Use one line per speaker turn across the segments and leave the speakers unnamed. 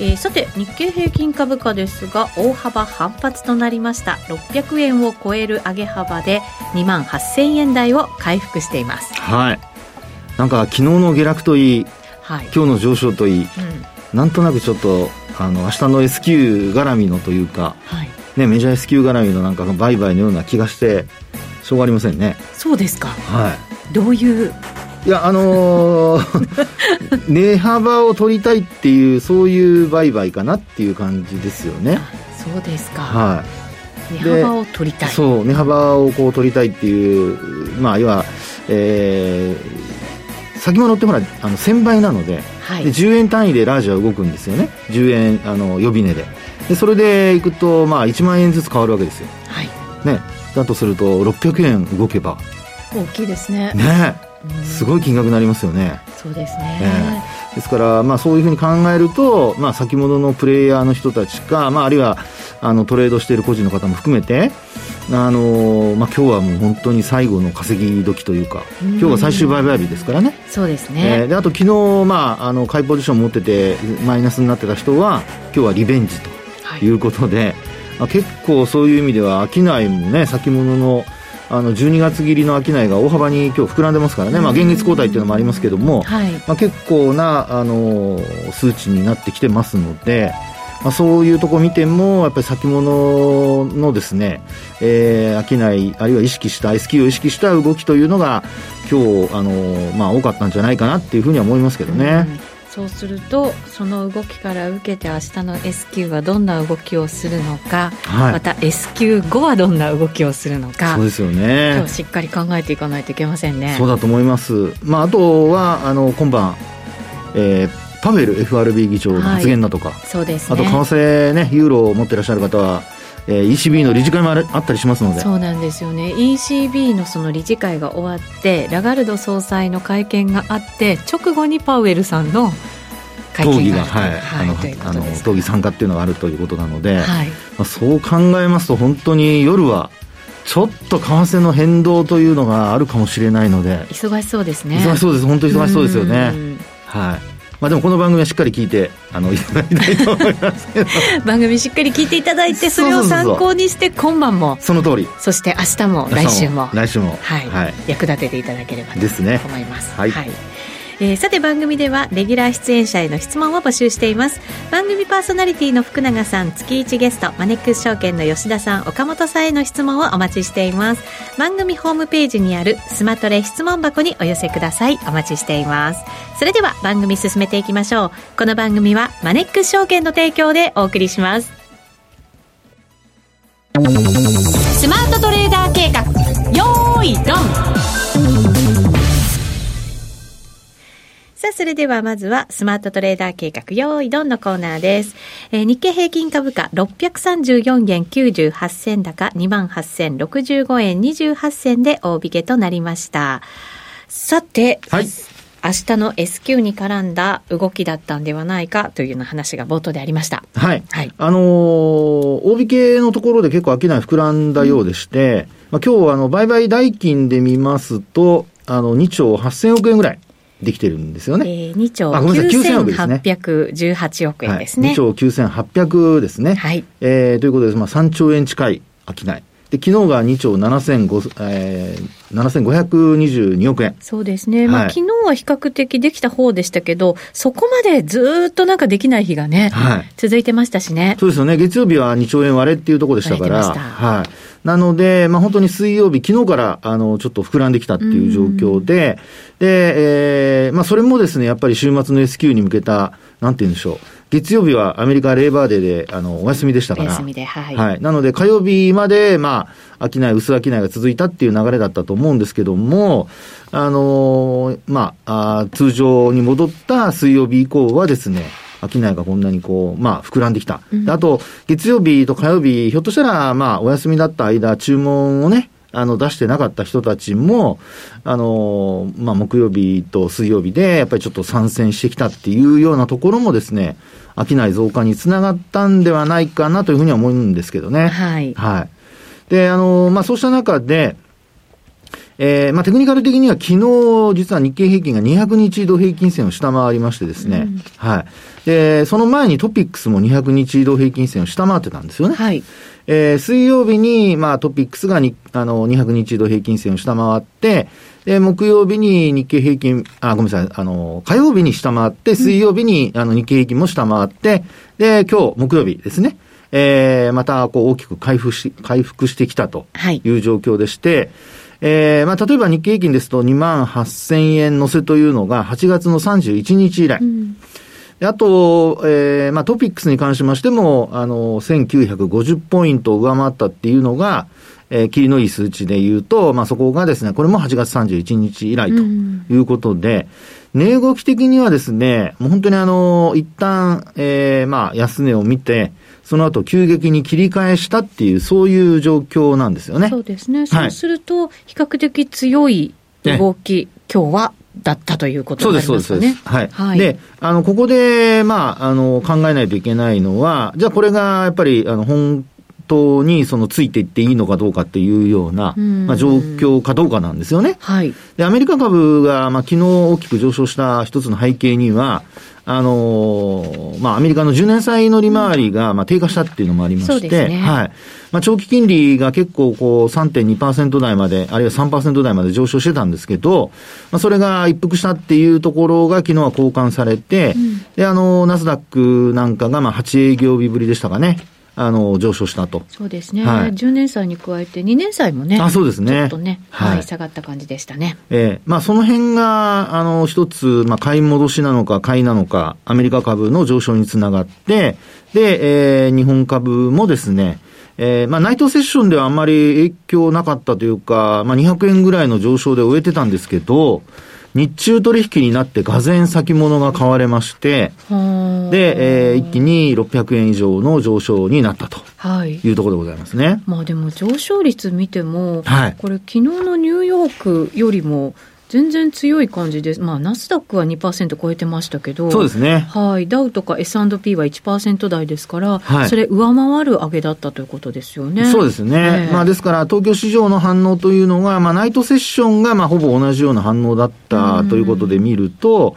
えー、さて日経平均株価ですが大幅反発となりました。600円を超える上げ幅で2万8000円台を回復しています。
はい。なんか昨日の下落といい、はい、今日の上昇といい、うん、なんとなくちょっとあの明日の S q 絡みのというか、はい、ね、メジャー S q 絡みのなんか売買のような気がしてしょうがありませんね。
そうですか。
はい。
どういう
いやあのー、値幅を取りたいっていうそういう売買かなっていう感じですよね。
そうですか。
は
い。値幅を取りたい。
そう値幅をこう取りたいっていうまあ要はえー、先物ってほらあの1000倍なのではい、で10円単位でラージは動くんですよね。10円あの予備値で。でそれでいくと、まあ、1万円ずつ変わるわけですよ、
はい。
ね、だとすると600円動けば。
大きいですね。
ねすごい金額になりますよね。
そうですね。
えー、ですから、まあ、そういうふうに考えると、まあ、先物のプレイヤーの人たちか、まあ、あるいはあのトレードしている個人の方も含めて、あのまあ、今日はもう本当に最後の稼ぎ時というか、今日が最終売買日ですからね。
そうですね。
えー、であと昨日、まあ、あの買いポジション持っててマイナスになってた人は今日はリベンジということで、はい、まあ、結構そういう意味では商いもね先物のあの12月切りの商いが大幅に今日膨らんでますからね、まあ、現月交代っていうのもありますけども、はい、まあ、結構なあの数値になってきてますので、まあ、そういうところ見てもやっぱり先物のですね、えー、商いあるいは意識した S q を意識した動きというのが今日あの、まあ、多かったんじゃないかなっていうふうには思いますけどね。
うんそうするとその動きから受けて明日の S q はどんな動きをするのか、はい、また S q 後はどんな動きをするのか
そうですよね。
今日しっかり考えていかないといけませんね。
そうだと思います、まあ、あとはあの今晩、えー、パウエル FRB 議長の発言だとか、はい、
そうです、ね、
あと為替ねユーロを持ってらっしゃる方はえー、ECB の理事会もあったりしますので。
そうなんですよね。ECB のその理事会が終わってラガルド総裁の会見があって直後にパウエルさんの
討議が、はい、あの、あの討議参加っていうのがあるということなので、はい、まあ、そう考えますと本当に夜はちょっと為替の変動というのがあるかもしれないので。
忙しそうですね。
忙しそうです。本当に忙しそうですよね。はい。まあ、でもこの番組はしっかり聞いてあのいただきたいと思います
番組しっかり聞いていただいてそれを参考にして今晩も
その通り。
そして明日も来週も
来週も、
はい、はい、役立てていただければと思います、
ね、はい、
はいえー、さて番組ではレギュラー出演者への質問を募集しています。番組パーソナリティの福永さん月1ゲストマネックス証券の吉田さん岡本さんへの質問をお待ちしています。番組ホームページにあるスマトレ質問箱にお寄せください。お待ちしています。それでは番組進めていきましょう。この番組はマネックス証券の提供でお送りします。スマートトレーダー計画よーいドンさあ、それではまずはスマートトレーダー計画用意ドンのコーナーです。えー、日経平均株価634円98銭高28,065円28銭で大引けとなりました。さて、はい、明日の S q に絡んだ動きだったんではないかというような話が冒頭でありました。
はい。はい、あのー、大引けのところで結構商い膨らんだようでして、うん、まあ、今日あの売買代金で見ますと、あの2兆8000億円ぐらい。できてるんですよね。
えー、2兆9818億円ですね。
はい、2兆9800ですね。
はい。
えー、ということで、まあ、3兆円近い商い。で、昨日が2兆7500、えー、7522億円。
そうですね。まあ、昨日は比較的できた方でしたけど、そこまでずっとなんかできない日がね、はい、続いてましたしね。
そうですよね。月曜日は2兆円割れっていうところでしたから、はい。なので、まあ、本当に水曜日、昨日から、あの、ちょっと膨らんできたっていう状況で、で、えー、まあ、それもですね、やっぱり週末の S q に向けた、なんて言うんでしょう。月曜日はアメリカレーバーデーで、あの、お休みでしたから。
お休みで、はい。
はい。なので、火曜日まで、まあ、商い、薄商いが続いたっていう流れだったと思うんですけども、あのー、まあ、あ通常に戻った水曜日以降はですね、商いがこんなにこう、まあ、膨らんできた。あと、月曜日と火曜日、ひょっとしたら、まあ、お休みだった間、注文をね、あの、出してなかった人たちも、あの、まあ、木曜日と水曜日で、やっぱりちょっと参戦してきたっていうようなところもですね、商い増加につながったんではないかなというふうには思うんですけどね。
はい。
はい。で、あの、まあ、そうした中で、えー、まあ、テクニカル的には昨日、実は日経平均が200日移動平均線を下回りましてですね、うん、はい。で、その前にトピックスも200日移動平均線を下回ってたんですよね。
はい。
えー、水曜日に、まあ、トピックスがに、あの、200日移動平均線を下回って、で、木曜日に日経平均、あ、ごめんなさい、あの、火曜日に下回って、水曜日に、あの、日経平均も下回って、で、今日、木曜日ですね。えー、また、こう、大きく回復し、回復してきたという状況でして、はいえー、まあ、例えば日経平均ですと2万8000円乗せというのが8月の31日以来。うん、あと、えー、まあ、トピックスに関しましても、あの、1950ポイントを上回ったっていうのが、えー、霧のいい数値で言うと、まあ、そこがですね、これも8月31日以来ということで、うん、値動き的にはですね、もう本当にあの、一旦、えー、まあ、安値を見て、その後急激に切り返したっていう、そういう状況なんですよね。
そうですね。そうすると、比較的強い動き、今日はだったということになりますかね。そうです、
はい。はい、で、あの、ここで、まあ、あの、考えないといけないのは、じゃあこれが、やっぱり、あの、本当にそのついていっていいのかどうかっていうような、まあ、状況かどうかなんですよね。
はい。
で、アメリカ株が、まあ、昨日大きく上昇した一つの背景には、あのー、まあ、アメリカの10年債の利回りが、まあ、低下したっていうのもありまして、ね、はい。まあ、長期金利が結構、こう、3.2%台まで、あるいは3%台まで上昇してたんですけど、まあ、それが一服したっていうところが昨日は交換されて、うん、で、あの、ナスダックなんかが、まあ、8営業日ぶりでしたかね。あの、上昇したと。
そうですね。はい、10年債に加えて2年債もね。
あ、そうですね。
ちょっとね、はい、はい、下がった感じでしたね。
ええー、まあその辺が、あの、一つ、まあ買い戻しなのか買いなのか、アメリカ株の上昇につながって、で、えー、日本株もですね、えー、まあ、ナイトセッションではあんまり影響なかったというか、まあ、200円ぐらいの上昇で終えてたんですけど、日中取引になってがぜ先物が買われまして、で、えー、一気に600円以上の上昇になったとい。うところでございますね。はい、
まあでも上昇率見ても、はい、これ昨日のニューヨークよりも全然強い感じです。まあ、ナスダックは2%超えてましたけど、
そうですね。
はい。ダウとか S&P は1%台ですから、はい、それ上回る上げだったということですよね。
そうですね。えー、まあ、ですから、東京市場の反応というのが、まあ、ナイトセッションが、まあ、ほぼ同じような反応だったということで見ると、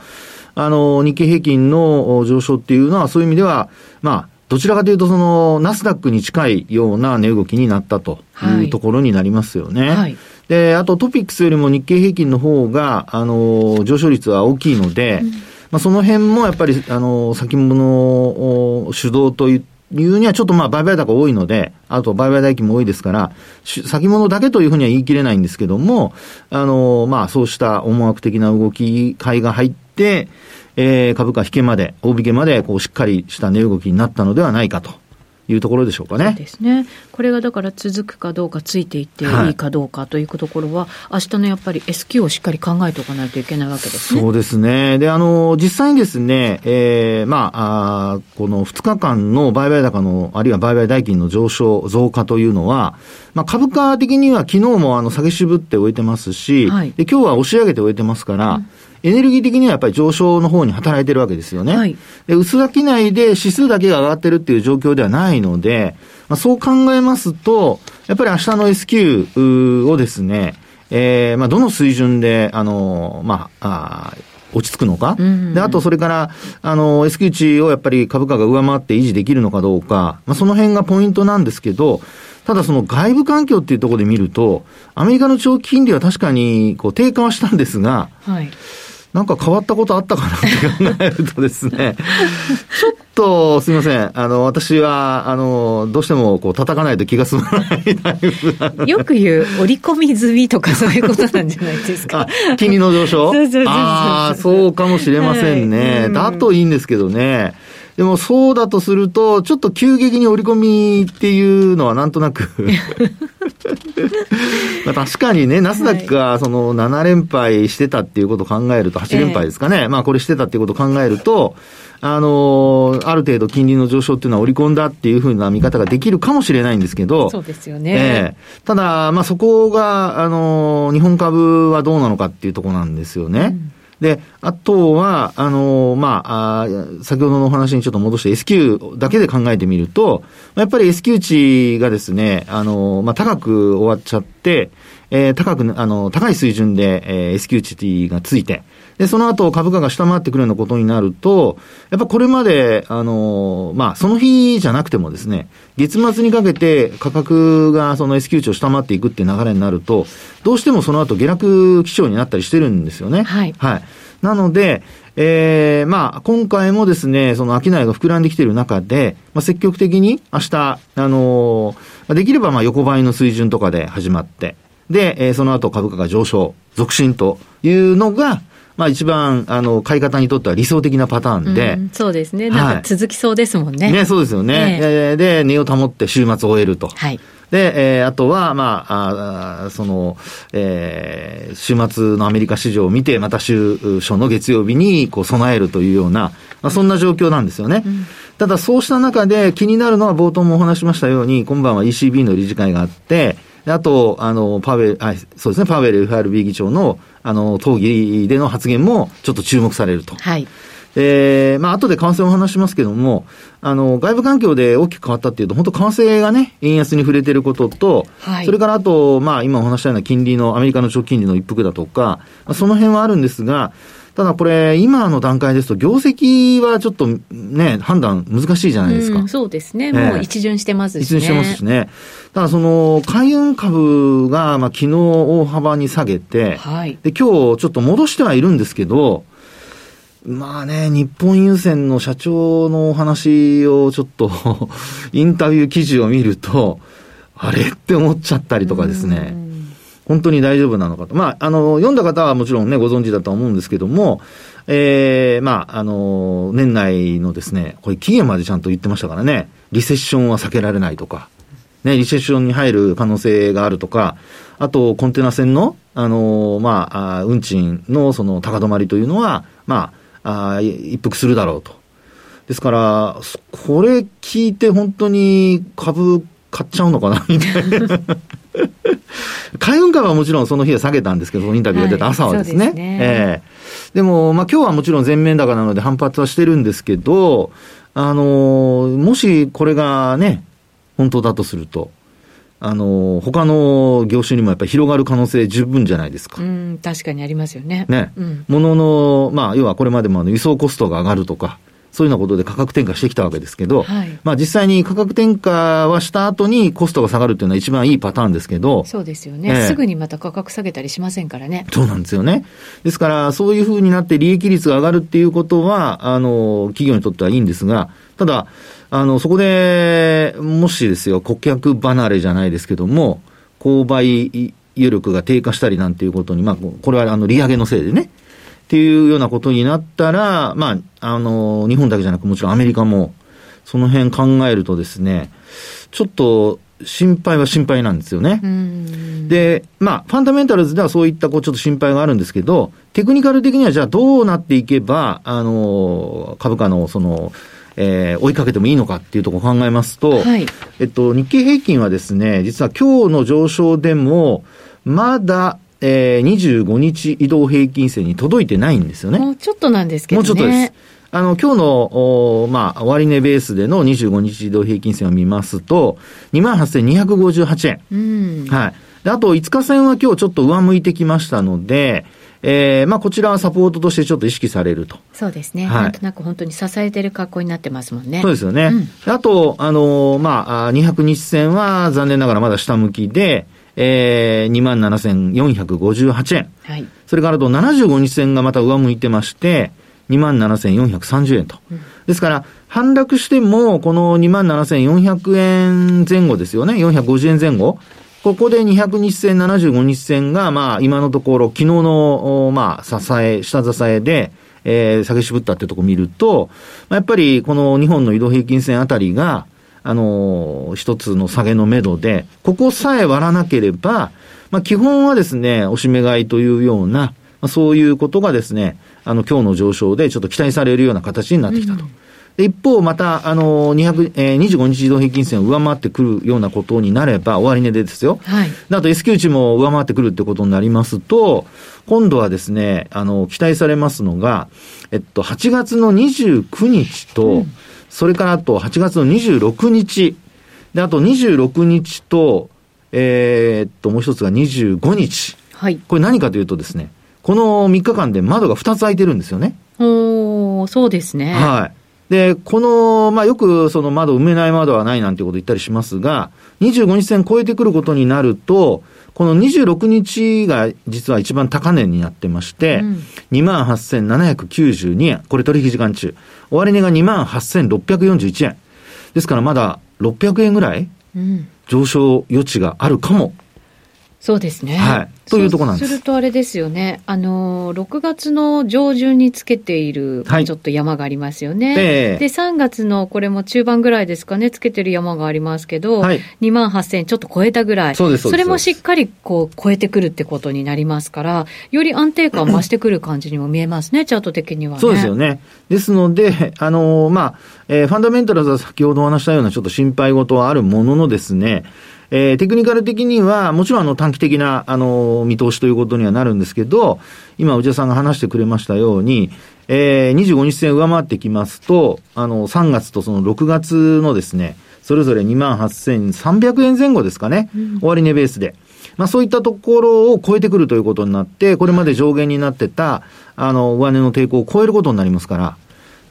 あの、日経平均の上昇っていうのは、そういう意味では、まあ、どちらかというと、その、ナスダックに近いような値動きになったというところになりますよね。はい、はいで、あとトピックスよりも日経平均の方が、あの、上昇率は大きいので、うん、まあ、その辺もやっぱり、あの、先物主導というにはちょっとまあ売買高多いので、あと売買代金も多いですから、先物だけというふうには言い切れないんですけども、あの、まあそうした思惑的な動き、買いが入って、えー、株価引けまで、大引けまで、こうしっかりした値動きになったのではないかと。いうところでしょうかね。
そうですね。これがだから続くかどうか、ついていっていいかどうかというところは、はい、明日のやっぱり S q をしっかり考えておかないといけないわけですね。
そうですね。で、あの、実際にですね、えー、まあ、あこの2日間の売買高の、あるいは売買代金の上昇、増加というのは、まあ、株価的には昨日もあの下げ渋って終えてますし、はい、で今日は押し上げて終えてますから、うんエネルギー的にはやっぱり上昇の方に働いてるわけですよね。はい、で薄商いで指数だけが上がってるっていう状況ではないので、まあ、そう考えますと、やっぱり明日の S q をですね、えー、まあ、どの水準で、あの、まあ、あ落ち着くのか、うんうん、で、あとそれから、あの、S q 値をやっぱり株価が上回って維持できるのかどうか、まあ、その辺がポイントなんですけど、ただその外部環境っていうところで見ると、アメリカの長期金利は確かにこう低下はしたんですが、はい、なんか変わったことあったかなって考えるとですね、ちょっとすみません。あの、私は、あの、どうしてもこう叩かないと気が済まないタイ
プよく言う、折り込み済みとかそういうことなんじゃないですか。
金利の上昇？ああ、そうかもしれませんね。はい、だといいんですけどね。でもそうだとすると、ちょっと急激に折り込みっていうのはなんとなく まあ確かにね、ナスダックがその7連敗してたっていうことを考えると、8連敗ですかね。えー、まあこれしてたっていうことを考えると、あのー、ある程度金利の上昇っていうのは織り込んだっていうふうな見方ができるかもしれないんですけど、
そうですよね。
えー、ただ、まあ、そこが、あのー、日本株はどうなのかっていうところなんですよね。うんで、あとは、あの、まあ、あ先ほどのお話にちょっと戻して S q だけで考えてみると、やっぱり S q 値がですね、あの、まあ、高く終わっちゃって、えー、高く、あの、高い水準で、えー、S q 値がついて、で、その後株価が下回ってくるようなことになると、やっぱこれまで、あの、まあ、その日じゃなくてもですね、月末にかけて価格がその S q 値を下回っていくっていう流れになると、どうしてもその後下落基調になったりしてるんですよね。
はい。
はい。なので、ええー、まあ、今回もですね、その商いが膨らんできている中で、まあ、積極的に明日、あのー、できればまあ横ばいの水準とかで始まって、で、えー、その後株価が上昇、続伸というのが、まあ一番、あの、買い方にとっては理想的なパターンで。うん、
そうですね。なんか続きそうですもんね。はい、
ね、そうですよね。えー、で、値を保って週末を終えると。
はい。
で、えー、あとは、まあ、あその、えー、週末のアメリカ市場を見て、また週初の月曜日に、こう、備えるというような、まあ、そんな状況なんですよね。うん、ただ、そうした中で気になるのは、冒頭もお話しましたように、今晩は ECB の理事会があって、あと、あの、パウエル、あそうですね、パウエル FRB 議長の、あの、討議での発言もちょっと注目されると。
はい。
えー、まあ、後で為替をお話しますけども、あの、外部環境で大きく変わったっていうと、本当為替がね、円安に触れてることと、はい、それからあと、まあ、今お話したような金利の、アメリカの長期金利の一服だとか、まあ、その辺はあるんですが、ただこれ、今の段階ですと、業績はちょっとね、判断難しいじゃないですか。う
ん、そうですね。もう一巡してますしね。
一巡してますしね。ただその、海運株が、まあ、昨日大幅に下げて、
はい、
で、今日ちょっと戻してはいるんですけど、まあね、日本郵船の社長のお話をちょっと インタビュー記事を見ると、あれって思っちゃったりとかですね。本当に大丈夫なのかと。まあ、あの、読んだ方はもちろんね、ご存知だとは思うんですけども、えー、まあ、あの、年内のですね、これ期限までちゃんと言ってましたからね、リセッションは避けられないとか、ね、リセッションに入る可能性があるとか、あと、コンテナ船の、あの、まあ、運賃のその高止まりというのは、まあ、あ一服するだろうと。ですから、これ聞いて本当に株買っちゃうのかなみたいな。海運株はもちろんその日は下げたんですけど、インタビューが出た朝はですね。はい、ねえー、でも、まあ今日はもちろん全面高なので反発はしてるんですけど、あのー、もしこれがね、本当だとすると、あの、他の業種にもやっぱり広がる可能性十分じゃないですか。
うん、確かにありますよね。
ね。うん、ものの、まあ、要はこれまでもあの輸送コストが上がるとか、そういうようなことで価格転嫁してきたわけですけど、はい、まあ実際に価格転嫁はした後にコストが下がるっていうのは一番いいパターンですけど。
そうですよね、えー、すぐにまた価格下げたりしませんからね。
そうなんですよね。ですから、そういうふうになって利益率が上がるっていうことは、あの、企業にとってはいいんですが、ただ、あの、そこで、もしですよ、顧客離れじゃないですけども、購買余力が低下したりなんていうことに、まあ、これはあの、利上げのせいでね、っていうようなことになったら、まあ、あの、日本だけじゃなくもちろんアメリカも、その辺考えるとですね、ちょっと心配は心配なんですよね。で、まあ、ファンダメンタルズではそういったこうちょっと心配があるんですけど、テクニカル的にはじゃあどうなっていけば、あの、株価のその、えー、追いかけてもいいのかっていうところを考えますと、はい、えっと、日経平均はですね、実は今日の上昇でも、まだ、えー、25日移動平均線に届いてないんですよね。
もうちょっとなんですけど
ね。もうちょっとです。あの、今日の、おまあ、終値ベースでの25日移動平均線を見ますと、28,258円。
うん。
はい。で、あと、5日線は今日ちょっと上向いてきましたので、えー、まあ、こちらはサポートとしてちょっと意識されると。
そうですね。はい、なんとなく本当に支えてる格好になってますもんね。
そうですよね。うん、あと、あのー、まあ、200日線は残念ながらまだ下向きで、えー、27,458円。
はい。
それからと75日線がまた上向いてまして、27,430円と。うん、ですから、反落しても、この27,400円前後ですよね。450円前後。ここで200日線、75日線が、まあ、今のところ、昨日の、まあ、支え、下支えで、えー、下げ渋ったってとこ見ると、まあ、やっぱり、この日本の移動平均線あたりが、あのー、一つの下げのめどで、ここさえ割らなければ、まあ、基本はですね、押し目買いというような、まあ、そういうことがですね、あの、今日の上昇でちょっと期待されるような形になってきたと。うん一方、また、あの、200、えー、25日移動平均線を上回ってくるようなことになれば、終値でですよ。はい。あと S q 値も上回ってくるってことになりますと、今度はですね、あの、期待されますのが、えっと、8月の29日と、うん、それからあと8月の26日、で、あと26日と、えー、っと、もう一つが25日。はい。これ何かというとですね、この3日間で窓が2つ開いてるんですよね。
おそうですね。
はい。で、この、まあ、よくその窓、埋めない窓はないなんてこと言ったりしますが、25日線超えてくることになると、この26日が実は一番高値になってまして、うん、28,792円。これ取引時間中。終値が28,641円。ですからまだ600円ぐらい上昇余地があるかも
そうですね。
はい。というところなんです。
するとあれですよね。あの、6月の上旬につけている、ちょっと山がありますよね。で、3月のこれも中盤ぐらいですかね、つけてる山がありますけど、はい、2万8000ちょっと超えたぐらい。そうです、それもしっかりこう、超えてくるってことになりますから、より安定感増してくる感じにも見えますね、チャート的には、ね、
そうですよね。ですので、あの、まあ、えー、ファンダメンタルズは先ほどお話したようなちょっと心配事はあるもののですね、えー、テクニカル的には、もちろんあの短期的な、あの、見通しということにはなるんですけど、今、内田さんが話してくれましたように、えー、25日線上回ってきますと、あの、3月とその6月のですね、それぞれ28,300円前後ですかね、うん、終値ベースで。まあそういったところを超えてくるということになって、これまで上限になってた、あの、上値の抵抗を超えることになりますから、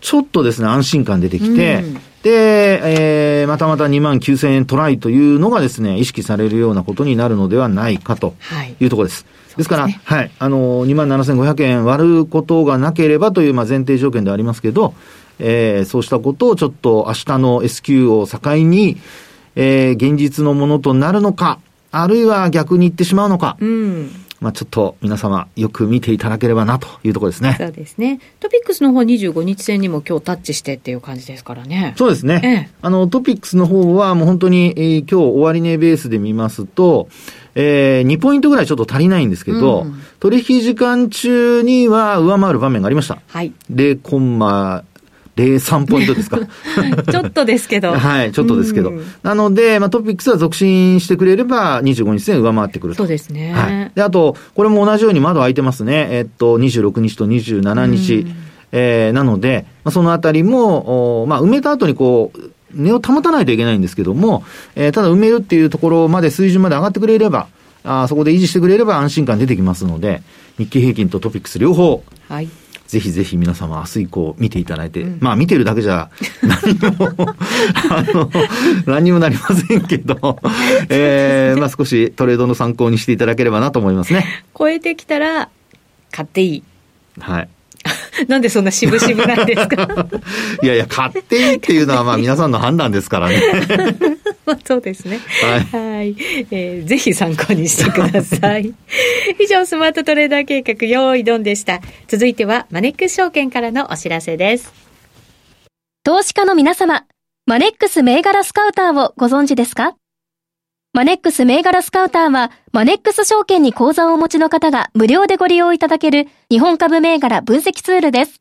ちょっとですね、安心感出てきて、うんで、えー、またまた2万9000円トライというのがですね、意識されるようなことになるのではないかというところです。はい、ですから、ね、はい、あの、2万7500円割ることがなければという、まあ、前提条件でありますけど、えー、そうしたことをちょっと明日の S q を境に、えー、現実のものとなるのか、あるいは逆に言ってしまうのか。うんまあ、ちょっと皆様よく見ていただければなというところですね。
そうですね。トピックスの方は25日線にも今日タッチしてっていう感じですからね。
そうですね。ええ、あの、トピックスの方はもう本当に、えー、今日終値ベースで見ますと、えー、2ポイントぐらいちょっと足りないんですけど、うん、取引時間中には上回る場面がありました。はい。0コンマ03ポイントですか？
ちょっとですけど。
はい、ちょっとですけど。なので、まあ、トピックスは続進してくれれば、25日線上回ってくる
と。そうですね。
はい。で、あと、これも同じように窓開いてますね。えっと、26日と27日。えー、なので、まあ、そのあたりも、おまあ、埋めた後にこう、値を保たないといけないんですけども、えー、ただ埋めるっていうところまで水準まで上がってくれれば、あそこで維持してくれれば安心感出てきますので、日経平均とトピックス両方、はい。ぜひぜひ皆様明日以降見ていただいて、うん、まあ見てるだけじゃ 何もあの、何にもなりませんけど、えー、まあ少しトレードの参考にしていただければなと思いますね。
超えてきたら、買っていい。
はい。
なんでそんな渋々なんですか？
いやいや、買っていいっていうのはまあ皆さんの判断ですからね。
まあそうですね。はい。はいえー、ぜひ参考にしてください。以上、スマートトレーダー計画、用意ドンでした。続いては、マネックス証券からのお知らせです。
投資家の皆様、マネックス銘柄スカウターをご存知ですか？マネックス銘柄スカウターは、マネックス証券に口座をお持ちの方が無料でご利用いただける日本株銘柄分析ツールです。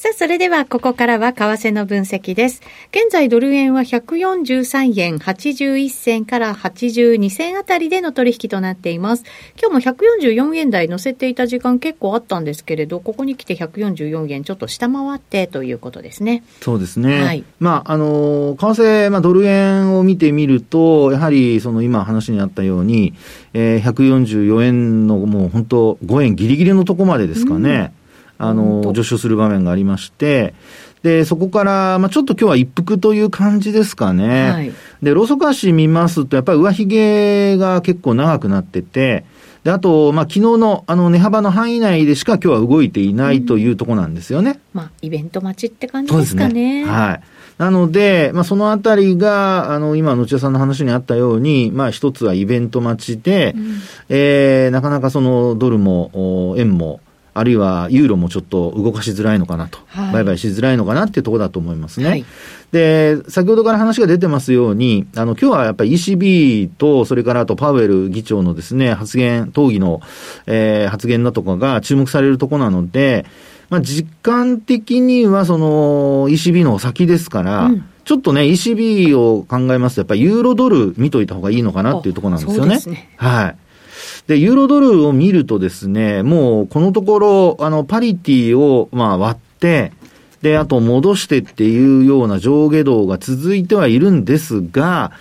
さあ、それではここからは為替の分析です。現在ドル円は143円81銭から82銭あたりでの取引となっています。今日も144円台乗せていた時間結構あったんですけれど、ここに来て144円ちょっと下回ってということですね。
そうですね。はい。まあ、あの、為替、まあ、ドル円を見てみると、やはりその今話にあったように、えー、144円のもう本当5円ギリギリのとこまでですかね。うんあの、上昇する場面がありまして、で、そこから、まあちょっと今日は一服という感じですかね。はい、で、ローソク足見ますと、やっぱり上髭が結構長くなってて、で、あと、まあ昨日のあの値幅の範囲内でしか今日は動いていないというところなんですよね。うん、
まあイベント待ちって感じですかね。
ねはい。なので、まあ、そのあたりが、あの、今、野千さんの話にあったように、まあ、一つはイベント待ちで、うん、えー、なかなかそのドルも、円も、あるいはユーロもちょっと動かしづらいのかなと、はい、売買しづらいのかなっていうところだと思いますね。はい、で、先ほどから話が出てますように、あの、今日はやっぱり ECB と、それからあとパウエル議長のですね、発言、討議の、えー、発言だとかが注目されるところなので、まあ、実感的にはその ECB の先ですから、うんちょっとね、ECB を考えますと、やっぱりユーロドル見といた方がいいのかなっていうところなんですよね。ねはい。で、ユーロドルを見るとですね、もうこのところ、あの、パリティを、まあ、割って、で、あと戻してっていうような上下動が続いてはいるんですが、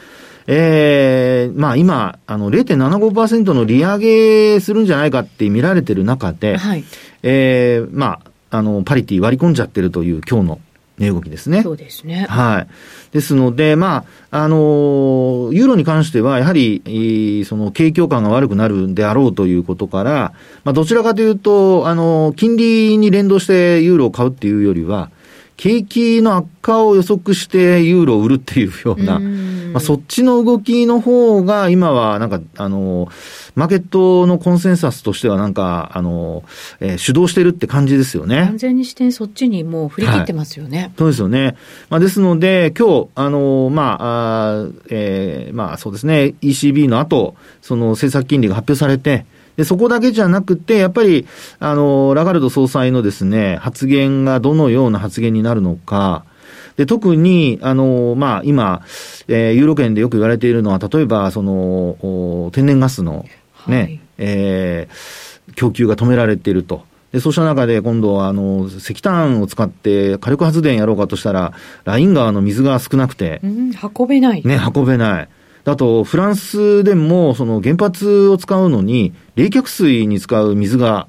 ええー、まあ今、あの0.75%の利上げするんじゃないかって見られてる中で、はい、ええー、まあ、あの、パリティ割り込んじゃってるという今日の値動きですね。
そうですね。
はい。ですので、まあ、あの、ユーロに関しては、やはり、その、景況感が悪くなるんであろうということから、まあ、どちらかというと、あの、金利に連動してユーロを買うっていうよりは、景気の悪化を予測してユーロを売るっていうような、まあ、そっちの動きの方が今はなんか、あの、マーケットのコンセンサスとしてはなんか、あの、えー、主導してるって感じですよね。
完全にしてそっちにもう振り切ってますよね。はい、
そうですよね。まあ、ですので、今日、あの、まあ、あえー、まあそうですね、ECB の後、その政策金利が発表されて、で、そこだけじゃなくて、やっぱり、あの、ラガルド総裁のですね、発言がどのような発言になるのか、で、特に、あの、まあ、今、えー、ユーロ圏でよく言われているのは、例えば、その、天然ガスのね、はい、えー、供給が止められていると。で、そうした中で今度は、あの、石炭を使って火力発電やろうかとしたら、ライン川の水が少なくて。
うん、運べない。
ね、運べない。あと、フランスでも、その原発を使うのに、冷却水に使う水が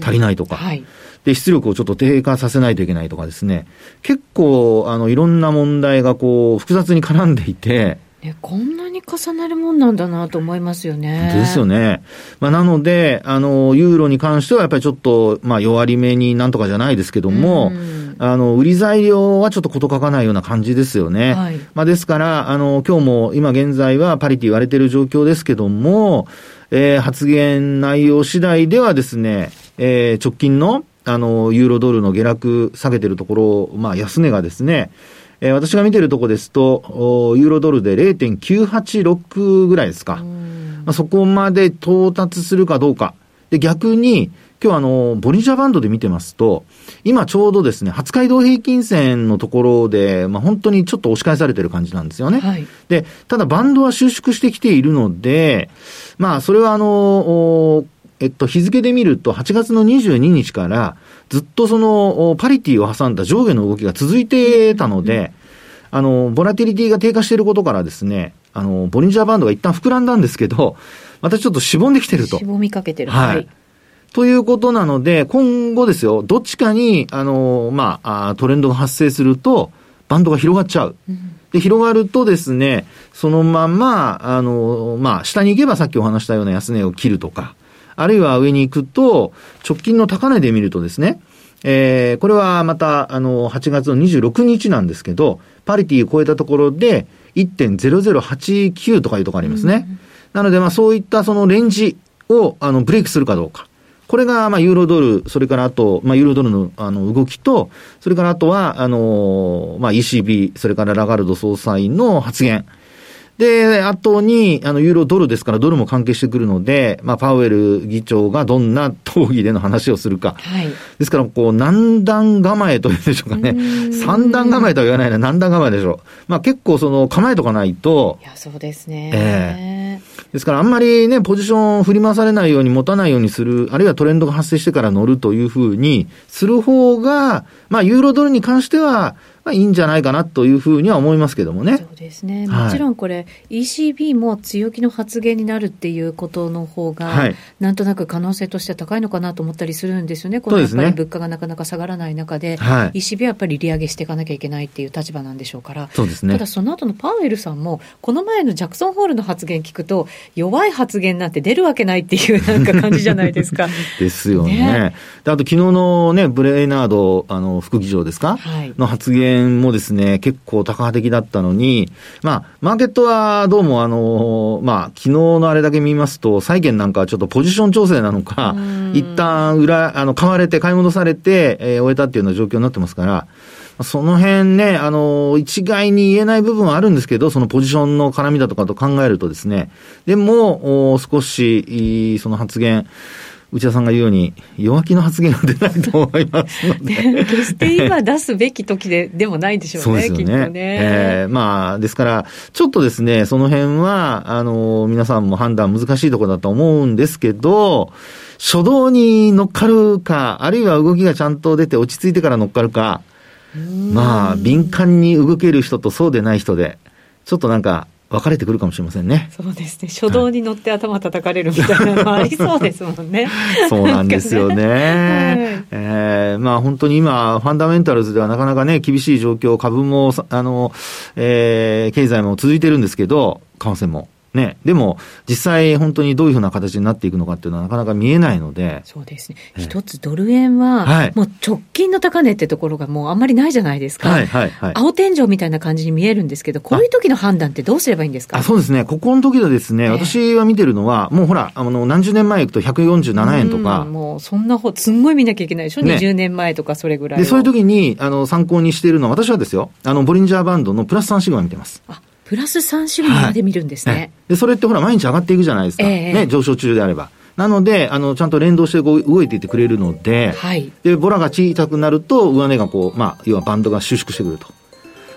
足りないとか、はい、で、出力をちょっと低下させないといけないとかですね、結構、あの、いろんな問題がこう、複雑に絡んでいて、
ね、こんなに重なるもんなんだなと思いますよね。
ですよね。まあ、なので、あの、ユーロに関してはやっぱりちょっと、まあ、弱り目になんとかじゃないですけども、あの、売り材料はちょっとこと書かないような感じですよね。はい、まあ、ですから、あの、今日も今現在はパリティ言われている状況ですけども、えー、発言内容次第ではですね、えー、直近の、あの、ユーロドルの下落下げてるところ、まあ、安値がですね、えー、私が見てるとこですと、ユーロドルで0.986ぐらいですか。まあ、そこまで到達するかどうか。で、逆に、今日あの、ボリンジャーバンドで見てますと、今ちょうどですね、初回移動平均線のところで、まあ本当にちょっと押し返されてる感じなんですよね。はい、で、ただバンドは収縮してきているので、まあそれはあの、えっと、日付で見ると8月の22日からずっとそのパリティを挟んだ上下の動きが続いてたので、あの、ボラティリティが低下していることからですね、あの、ボリンジャーバンドが一旦膨らんだんですけど、またちょっとしぼんできてると。
しぼみかけてる。
はい。ということなので、今後ですよ、どっちかに、あの、まあ、トレンドが発生すると、バンドが広がっちゃう。で、広がるとですね、そのまま、あの、まあ、下に行けばさっきお話したような安値を切るとか、あるいは上に行くと、直近の高値で見るとですね、えー、これはまた、あの、8月の26日なんですけど、パリティを超えたところで、1.0089とかいうところありますね。うん、なので、まあ、そういったそのレンジを、あの、ブレイクするかどうか。これが、まあ、ユーロドル、それからあと、まあ、ユーロドルの、あの、動きと、それからあとは、あの、まあ、ECB、それからラガルド総裁の発言。で、後に、あの、ユーロドルですから、ドルも関係してくるので、まあ、パウエル議長がどんな討議での話をするか。はい。ですから、こう、何段構えというんでしょうかね。三段構えとは言わないな、何段構えでしょう。まあ、結構、その、構えとかないと。
いや、そうですね。
ええーですからあんまりね、ポジション振り回されないように持たないようにする、あるいはトレンドが発生してから乗るというふうにする方が、まあ、ユーロドルに関しては、まあいいんじゃないかなというふうには思いますけどもね。
そうですね。もちろんこれ、はい、ECB も強気の発言になるっていうことの方が、はい、なんとなく可能性としては高いのかなと思ったりするんですよね。このやっぱり物価がなかなか下がらない中で、はい、ECB はやっぱり利上げしていかなきゃいけないっていう立場なんでしょうから。
そうですね。
ただその後のパウエルさんも、この前のジャクソンホールの発言聞くと、弱い発言なんて出るわけないっていうなんか感じじゃないですか。
ですよね。ねであと昨日のね、ブレイナードあの副議長ですか、はい、の発言もですね、結構高波的だったのに、まあ、マーケットはどうもあの、まあ、昨日のあれだけ見ますと、債券なんかはちょっとポジション調整なのか、一旦裏、あの、買われて、買い戻されて、えー、終えたっていうような状況になってますから、その辺ね、あの、一概に言えない部分はあるんですけど、そのポジションの絡みだとかと考えるとですね、でも、少し、その発言、内田さんが言うように、弱気の発言は出ないと思いますので。
決して今出すべき時ででもないでしょうね、そうですよね。ね
えー、まあ、ですから、ちょっとですね、その辺は、あの、皆さんも判断難しいところだと思うんですけど、初動に乗っかるか、あるいは動きがちゃんと出て落ち着いてから乗っかるか、まあ、敏感に動ける人とそうでない人で、ちょっとなんか、分かれてくるかもしれませんね。
そうですね。初動に乗って頭叩かれるみたいなのもありそうですもんね。
そうなんですよね。ねはい、えー、まあ本当に今、ファンダメンタルズではなかなかね、厳しい状況、株も、あの、えー、経済も続いてるんですけど、為替も。ね、でも、実際、本当にどういうふうな形になっていくのかっていうのはなかなか見えないので。
そうですね。一つドル円は、はい、もう直近の高値ってところがもうあんまりないじゃないですか。はいはいはい。青天井みたいな感じに見えるんですけど、こういう時の判断ってどうすればいいんですか？
あそうですね。ここの時はですね、私は見てるのは、もうほら、あの、何十年前行くと147円とか。
もう、そんなほ、すんごい見なきゃいけないでしょ、ね、?20 年前とかそれぐらい。
で、そういう時に、あの、参考にしているのは、私はですよ、あの、ボリンジャーバンドのプラス3シグマ見てます。あ
プラス3シグマまで見るんですね、はい、
で。それってほら、毎日上がっていくじゃないですか。えー、ね、上昇中であれば。なので、あの、ちゃんと連動してこう動いていってくれるので、はい、で、ボラが小さくなると、上値がこう、まあ、要はバンドが収縮してくると。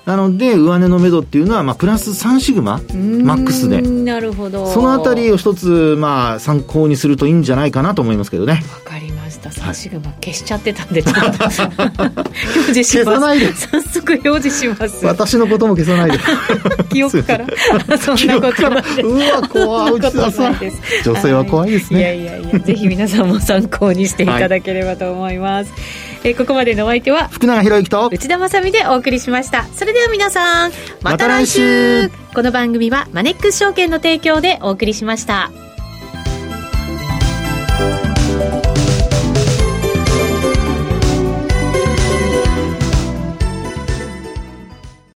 なので、上値の目処っていうのは、まあ、プラス3シグマ、マックスで。
なるほど。
そのあたりを一つ、まあ、参考にするといいんじゃないかなと思いますけどね。
わかりました。3シグマ消しちゃってたんで、ちょっと表示します。消さないで。早速表示します。
私のことも消さないで。
記憶から。そんなことない。
うわ、怖い。内田さん。女性は怖いですね。い
やいやいや、ぜひ皆さんも参考にしていただければと思います。はいえー、ここまでのお相手は
福永博之と
内田まさでお送りしました。それでは皆さんまた来週,、この番組はマネックス証券の提供でお送りしました